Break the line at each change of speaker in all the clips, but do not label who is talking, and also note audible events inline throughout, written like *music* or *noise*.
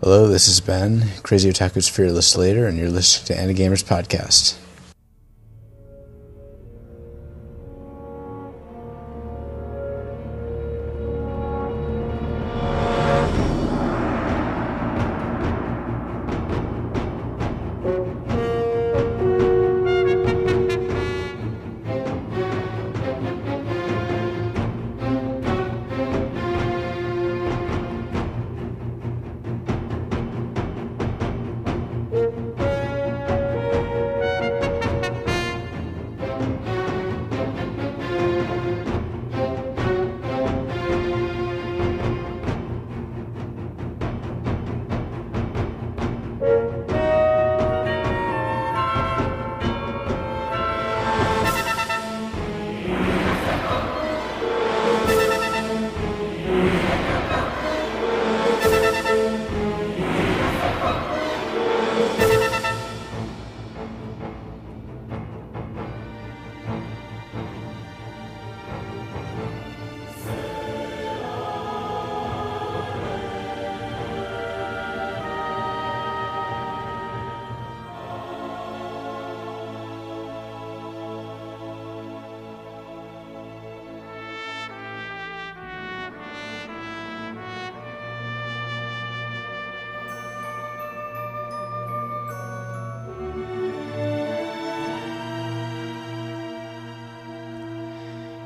Hello, this is Ben, Crazy Otaku's Fearless Slater, and you're listening to Anigamers Podcast.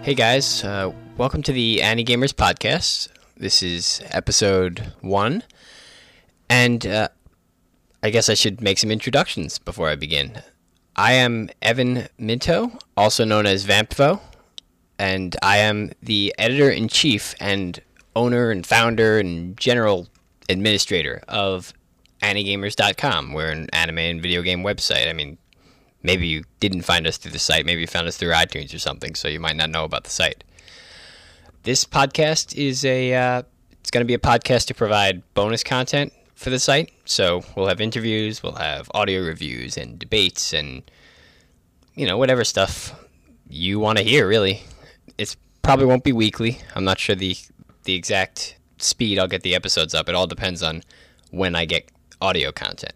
Hey guys, uh, welcome to the Anigamers podcast. This is episode one, and uh, I guess I should make some introductions before I begin. I am Evan Minto, also known as Vampvo, and I am the editor in chief and owner and founder and general administrator of Anigamers.com. We're an anime and video game website. I mean, maybe you didn't find us through the site. Maybe you found us through iTunes or something, so you might not know about the site. This podcast is a uh, it's going to be a podcast to provide bonus content for the site. So we'll have interviews, we'll have audio reviews and debates, and you know whatever stuff you want to hear. Really, it's probably won't be weekly. I'm not sure the the exact speed I'll get the episodes up. It all depends on when I get audio content.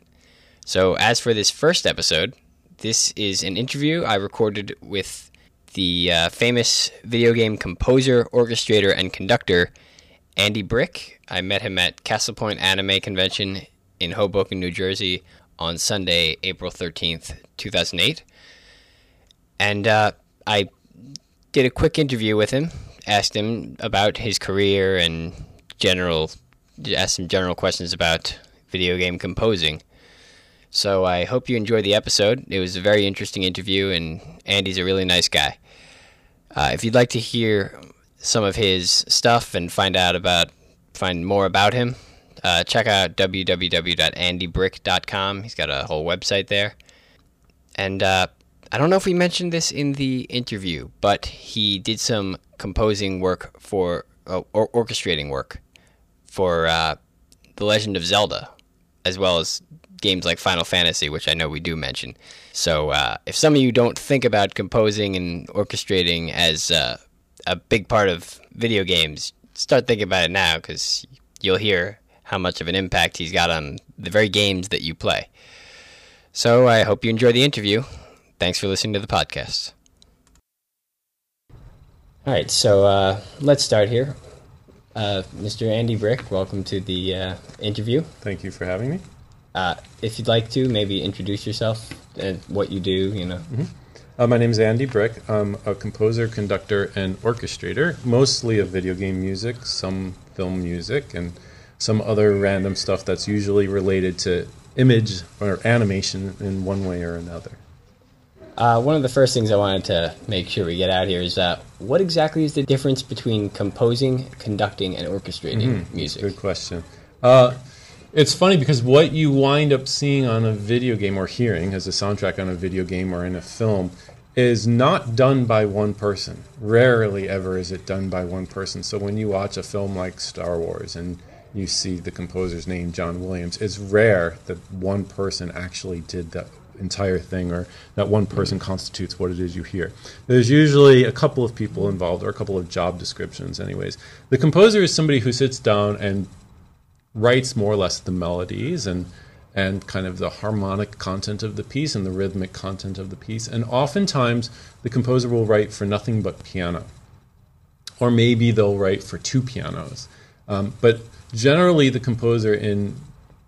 So as for this first episode, this is an interview I recorded with the uh, famous video game composer, orchestrator, and conductor Andy Brick. I met him at Castle Point Anime Convention in Hoboken, New Jersey on Sunday, April 13th, 2008. And uh, I did a quick interview with him, asked him about his career and general, asked some general questions about video game composing. So I hope you enjoyed the episode. It was a very interesting interview, and Andy's a really nice guy. Uh, if you'd like to hear some of his stuff and find out about find more about him, uh, check out www.andybrick.com. He's got a whole website there. And uh, I don't know if we mentioned this in the interview, but he did some composing work for uh, or orchestrating work for uh, The Legend of Zelda, as well as games like Final Fantasy, which I know we do mention. So uh, if some of you don't think about composing and orchestrating as uh, a big part of video games, start thinking about it now because you'll hear how much of an impact he's got on the very games that you play. So I hope you enjoy the interview. Thanks for listening to the podcast. All right, so uh, let's start here. Uh, Mr. Andy Brick, welcome to the uh, interview.
Thank you for having me.
Uh, if you'd like to, maybe introduce yourself and what you do. You know.
Mm-hmm. Uh, my name is Andy Brick. I'm a composer, conductor, and orchestrator, mostly of video game music, some film music, and some other random stuff that's usually related to image or animation in one way or another.
Uh, one of the first things I wanted to make sure we get out here is uh, what exactly is the difference between composing, conducting, and orchestrating
mm-hmm.
music?
Good question. Uh, it's funny because what you wind up seeing on a video game or hearing as a soundtrack on a video game or in a film is not done by one person. Rarely ever is it done by one person. So when you watch a film like Star Wars and you see the composer's name, John Williams, it's rare that one person actually did the entire thing or that one person constitutes what it is you hear. There's usually a couple of people involved or a couple of job descriptions, anyways. The composer is somebody who sits down and writes more or less the melodies and and kind of the harmonic content of the piece and the rhythmic content of the piece. And oftentimes, the composer will write for nothing but piano, or maybe they'll write for two pianos. Um, but generally, the composer in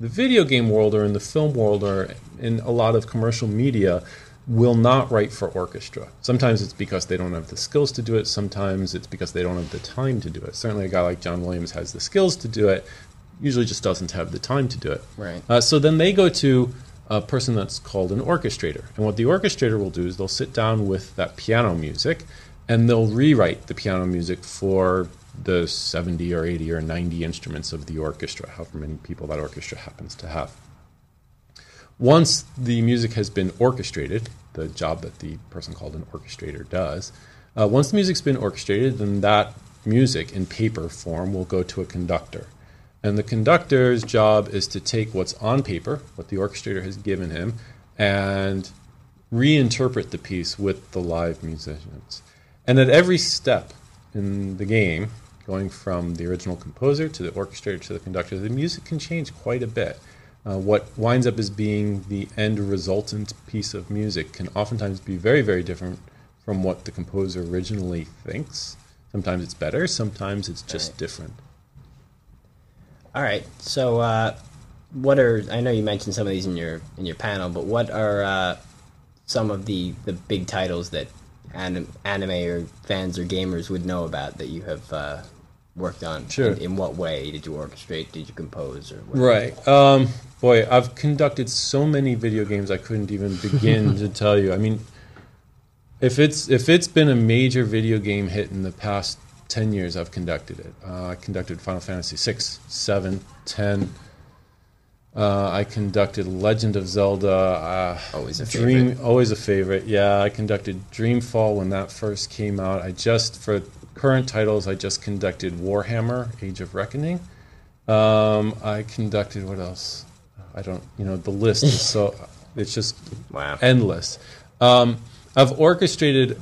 the video game world or in the film world or in a lot of commercial media will not write for orchestra. Sometimes it's because they don't have the skills to do it. Sometimes it's because they don't have the time to do it. Certainly, a guy like John Williams has the skills to do it, usually just doesn't have the time to do it.
Right.
Uh, so then they go to a person that's called an orchestrator. And what the orchestrator will do is they'll sit down with that piano music and they'll rewrite the piano music for the 70 or 80 or 90 instruments of the orchestra, however many people that orchestra happens to have. Once the music has been orchestrated, the job that the person called an orchestrator does, uh, once the music's been orchestrated, then that music in paper form will go to a conductor. And the conductor's job is to take what's on paper, what the orchestrator has given him, and reinterpret the piece with the live musicians. And at every step in the game, going from the original composer to the orchestrator to the conductor, the music can change quite a bit. Uh, what winds up as being the end resultant piece of music can oftentimes be very, very different from what the composer originally thinks. Sometimes it's better, sometimes it's just
Right.
different.
All right. So, uh, what are I know you mentioned some of these in your in your panel, but what are uh, some of the the big titles that anim- anime or fans or gamers would know about that you have uh, worked on?
Sure.
In, in what way did you orchestrate? Did you compose? Or whatever?
Right. Um, boy, I've conducted so many video games I couldn't even begin *laughs* to tell you. I mean, if it's if it's been a major video game hit in the past ten years, I've conducted it. Uh, I conducted Final Fantasy six, seven, ten. Uh, I conducted Legend of Zelda. Uh,
Always a
Dream,
favorite.
always a favorite. Yeah, I conducted Dreamfall when that first came out. I just for current titles, I just conducted Warhammer: Age of Reckoning. Um, I conducted what else? I don't. You know, the list is so *laughs* it's just
Wow.
endless. Um, I've orchestrated,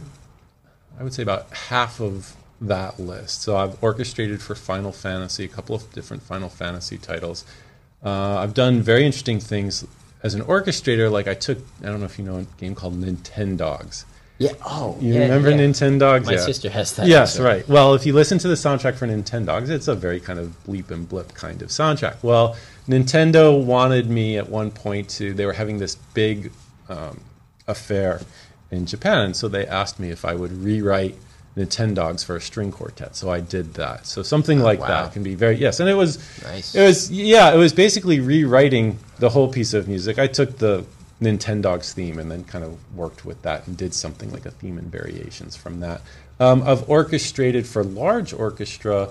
I would say about half of that list. So I've orchestrated for Final Fantasy, a couple of different Final Fantasy titles. Uh, I've done very interesting things as an orchestrator. Like I took, I don't know if you know a game called Nintendogs.
Yeah. Oh,
You
yeah,
remember
yeah.
Nintendogs?
My
Yeah.
sister has that.
Yes,
so-
right. Well, if you listen to the soundtrack for Nintendogs, it's a very kind of bleep and blip kind of soundtrack. Well, Nintendo wanted me at one point to, they were having this big um, affair in Japan, and so they asked me if I would rewrite Nintendogs for a string quartet. So I did that. So something like
Oh, wow.
that can be very, yes. And it was,
Nice.
it was, yeah, it was basically rewriting the whole piece of music. I took the Nintendogs theme and then kind of worked with that and did something like a theme and variations from that. Um, I've orchestrated for large orchestra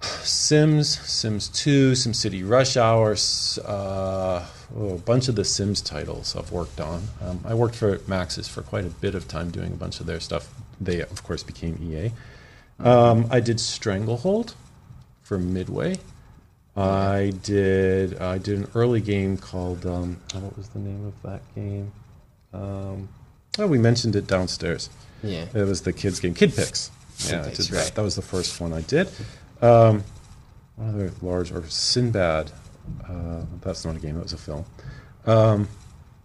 Sims, Sims 2, SimCity Rush Hour, s- uh, oh, a bunch of the Sims titles I've worked on. Um, I worked for Maxis for quite a bit of time doing a bunch of their stuff. They, of course, became EA. Um, I did Stranglehold for Midway. I did I did an early game called um, oh, what was the name of that game? Um, oh, we mentioned it downstairs.
Yeah.
It was the kids game, Kid Pix. Yeah, I did
right.
that. That was the first one I did. Um, one other large or Sinbad. Uh, that's not a game. That was a film. Um,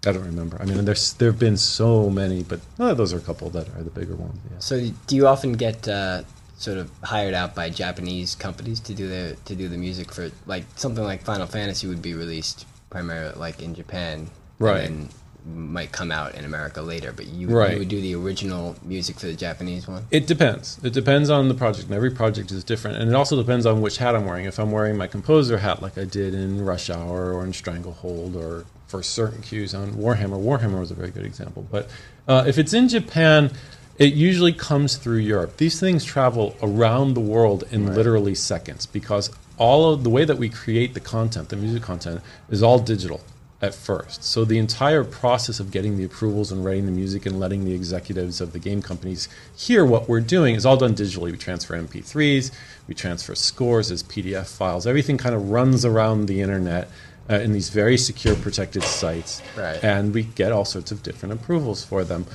I don't remember. I mean, there's there have been so many, but uh, those are a couple that are the bigger ones. Yeah.
So, do you often get uh, sort of hired out by Japanese companies to do the to do the music for like something like Final Fantasy would be released primarily like in Japan,
Right.
And might come out in America later, but you,
Right.
you would do the original music for the Japanese one.
It depends. It depends on the project, and every project is different. And it also depends on which hat I'm wearing. If I'm wearing my composer hat, like I did in Rush Hour or in Stranglehold, or for certain cues on Warhammer, Warhammer was a very good example. But uh, if it's in Japan, it usually comes through Europe. These things travel around the world in literally seconds because all of the way that we create the content, the music content, is all digital at first. So the entire process of getting the approvals and writing the music and letting the executives of the game companies hear what we're doing is all done digitally. We transfer MP3s, we transfer scores as PDF files. Everything kind of runs around the internet uh, in these very secure, protected sites,
Right.
and we get all sorts of different approvals for them.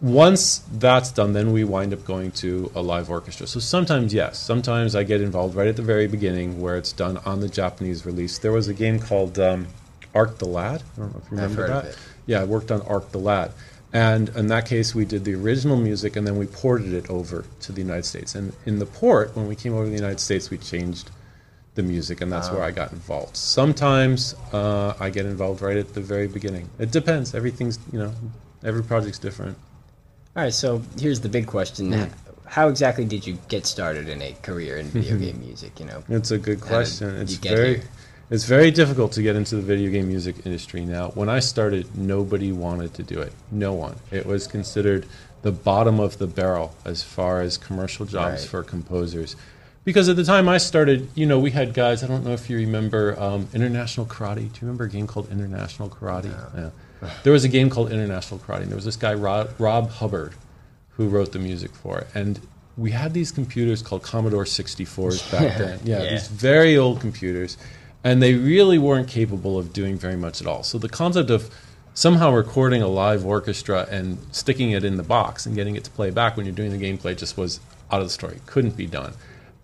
once that's done, then we wind up going to a live orchestra. So sometimes, yes, sometimes I get involved right at the very beginning where it's done on the Japanese release. There was a game called um, Arc the Lad. I don't know if you remember that. Yeah, I worked on Arc the Lad. And in that case, we did the original music and then we ported it over to the United States. And in the port, when we came over to the United States, we changed the music, and that's where I got involved. Sometimes uh, I get involved right at the very beginning. It depends. Everything's, you know, every project's different.
All right, so here's the big question:
Mm.
How exactly did you get started in a career in *laughs* video game music? You know,
It's a good question. It's very,
here?
It's very difficult to get into the video game music industry now. When I started, nobody wanted to do it. No one. It was considered the bottom of the barrel as far as commercial jobs
Right.
for composers. Because at the time I started, you know, we had guys. I don't know if you remember um, International Karate. Do you remember a game called International Karate? Yeah. There was a game called International Karate. And there was this guy Rob, Rob Hubbard who wrote the music for it. And we had these computers called Commodore 64s back *laughs* then. Yeah,
Yeah.
these very old computers. And they really weren't capable of doing very much at all. So the concept of somehow recording a live orchestra and sticking it in the box and getting it to play back when you're doing the gameplay just was out of the story. Couldn't be done.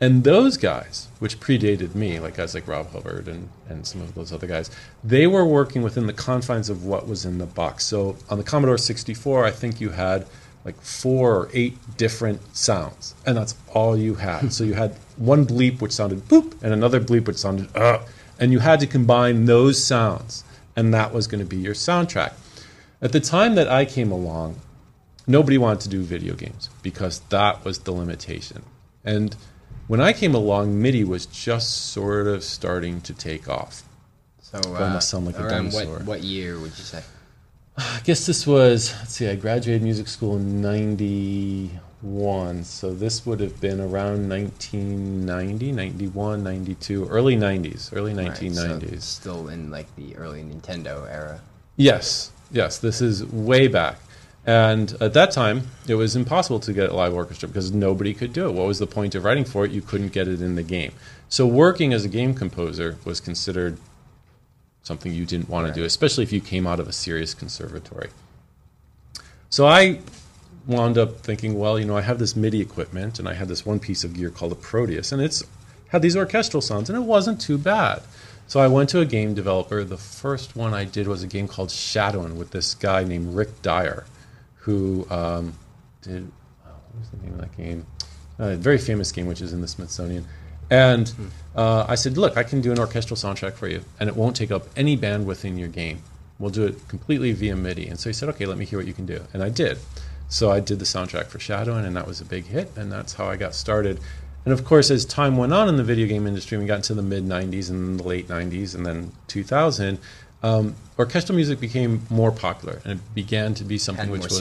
And those guys, which predated me, like guys like Rob Hubbard and, and some of those other guys, they were working within the confines of what was in the box. So on the Commodore 64, I think you had like four or eight different sounds, and that's all you had. so you had one bleep which sounded boop, and another bleep which sounded uh, and you had to combine those sounds, and that was going to be your soundtrack. At the time that I came along, nobody wanted to do video games because that was the limitation. And when I came along, MIDI was just sort of starting to take off.
so
I
uh,
must sound like a dinosaur.
what what year would you say?
I guess this was, let's see, I graduated music school in 91. So this would have been around 1990, 91, 92, early 90s, early
Right, so
1990s.
still in like the early Nintendo era.
Yes, yes, this is way back. And at that time, it was impossible to get a live orchestra because nobody could do it. What was the point of writing for it? You couldn't get it in the game. So working as a game composer was considered something you didn't want to do, especially if you came out of a serious conservatory. So I wound up thinking, well, you know, I have this MIDI equipment and I had this one piece of gear called a Proteus, and it's had these orchestral sounds, and it wasn't too bad. So I went to a game developer. The first one I did was a game called Shadoan with this guy named Rick Dyer, who um, did oh, what was the name of that game? Uh, a very famous game, which is in the Smithsonian. And uh, I said, look, I can do an orchestral soundtrack for you, and it won't take up any bandwidth in your game. We'll do it completely via MIDI. And so he said, okay, let me hear what you can do. And I did. So I did the soundtrack for Shadoan, and that was a big hit, and that's how I got started. And of course, as time went on in the video game industry, we got into the mid 90s and the late 90s, and then 2000, um, orchestral music became more popular, and it began to be something which was